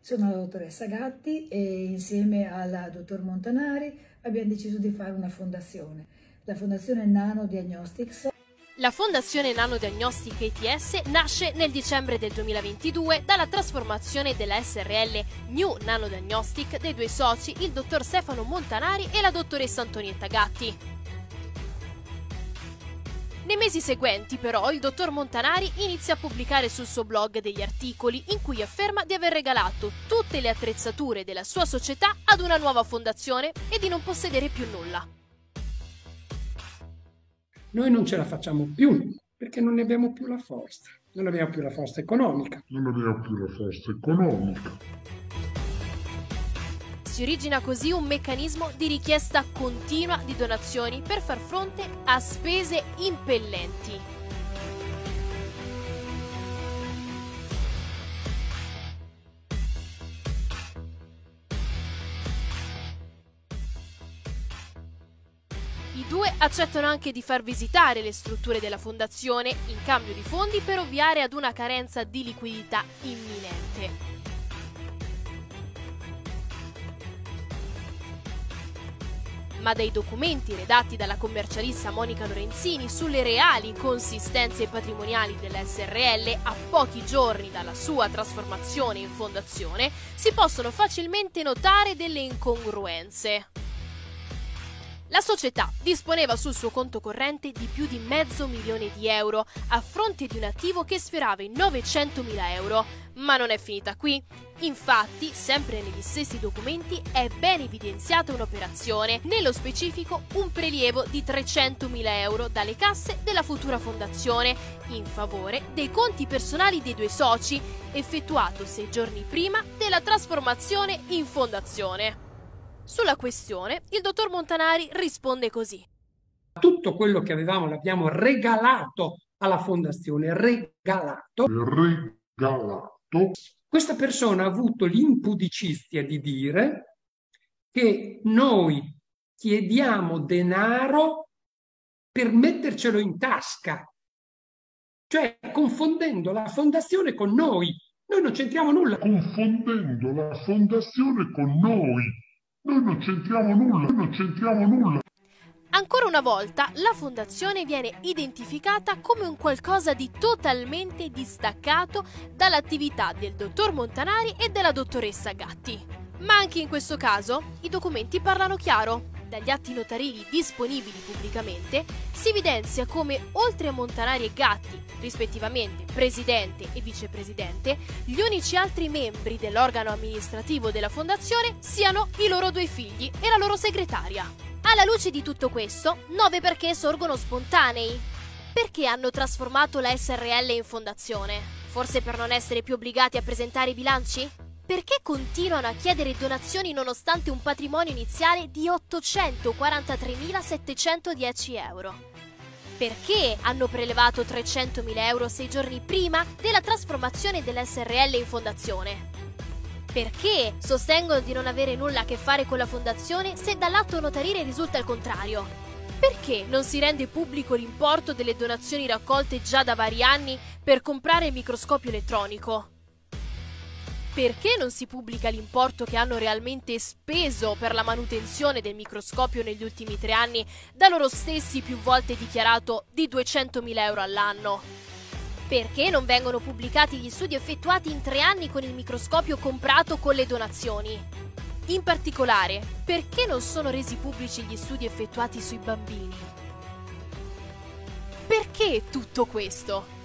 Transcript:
Sono la dottoressa Gatti e insieme al dottor Montanari abbiamo deciso di fare una fondazione, la Fondazione Nano Diagnostics. La Fondazione Nano Diagnostic ATS nasce nel dicembre del 2022 dalla trasformazione della SRL New Nano Diagnostic dei due soci, il dottor Stefano Montanari e la dottoressa Antonietta Gatti. Nei mesi seguenti, però, il dottor Montanari inizia a pubblicare sul suo blog degli articoli in cui afferma di aver regalato tutte le attrezzature della sua società ad una nuova fondazione e di non possedere più nulla. Noi non ce la facciamo più perché non ne abbiamo più la forza, non abbiamo più la forza economica. Non abbiamo più la forza economica. Si origina così un meccanismo di richiesta continua di donazioni per far fronte a spese impellenti. I due accettano anche di far visitare le strutture della fondazione in cambio di fondi per ovviare ad una carenza di liquidità imminente. Ma dai documenti redatti dalla commercialista Monica Lorenzini sulle reali consistenze patrimoniali della SRL a pochi giorni dalla sua trasformazione in fondazione, si possono facilmente notare delle incongruenze. La società disponeva sul suo conto corrente di più di mezzo milione di euro a fronte di un attivo che sfiorava i 900.000 euro. Ma non è finita qui. Infatti, sempre negli stessi documenti è ben evidenziata un'operazione, nello specifico un prelievo di 300.000 euro dalle casse della futura fondazione in favore dei conti personali dei due soci, effettuato sei giorni prima della trasformazione in fondazione. Sulla questione, il dottor Montanari risponde così. Tutto quello che avevamo l'abbiamo regalato alla fondazione, regalato. Regalato. Questa persona ha avuto l'impudicizia di dire che noi chiediamo denaro per mettercelo in tasca, cioè confondendo la fondazione con noi. Noi non c'entriamo nulla. Confondendo la fondazione con noi. Noi non c'entriamo nulla, noi non c'entriamo nulla. Ancora una volta la fondazione viene identificata come un qualcosa di totalmente distaccato dall'attività del dottor Montanari e della dottoressa Gatti. Ma anche in questo caso i documenti parlano chiaro. Dagli atti notarili disponibili pubblicamente si evidenzia come oltre a Montanari e Gatti, rispettivamente presidente e vicepresidente, gli unici altri membri dell'organo amministrativo della fondazione siano i loro due figli e la loro segretaria. Alla luce di tutto questo, nove perché sorgono spontanei. Perché hanno trasformato la SRL in fondazione? Forse per non essere più obbligati a presentare i bilanci? Perché continuano a chiedere donazioni nonostante un patrimonio iniziale di 843.710 euro? Perché hanno prelevato 300.000 euro sei giorni prima della trasformazione dell'SRL in fondazione? Perché sostengono di non avere nulla a che fare con la fondazione se dall'atto notarile risulta il contrario? Perché non si rende pubblico l'importo delle donazioni raccolte già da vari anni per comprare il microscopio elettronico? Perché non si pubblica l'importo che hanno realmente speso per la manutenzione del microscopio negli ultimi tre anni, da loro stessi più volte dichiarato di 200.000 euro all'anno? Perché non vengono pubblicati gli studi effettuati in tre anni con il microscopio comprato con le donazioni? In particolare, perché non sono resi pubblici gli studi effettuati sui bambini? Perché tutto questo?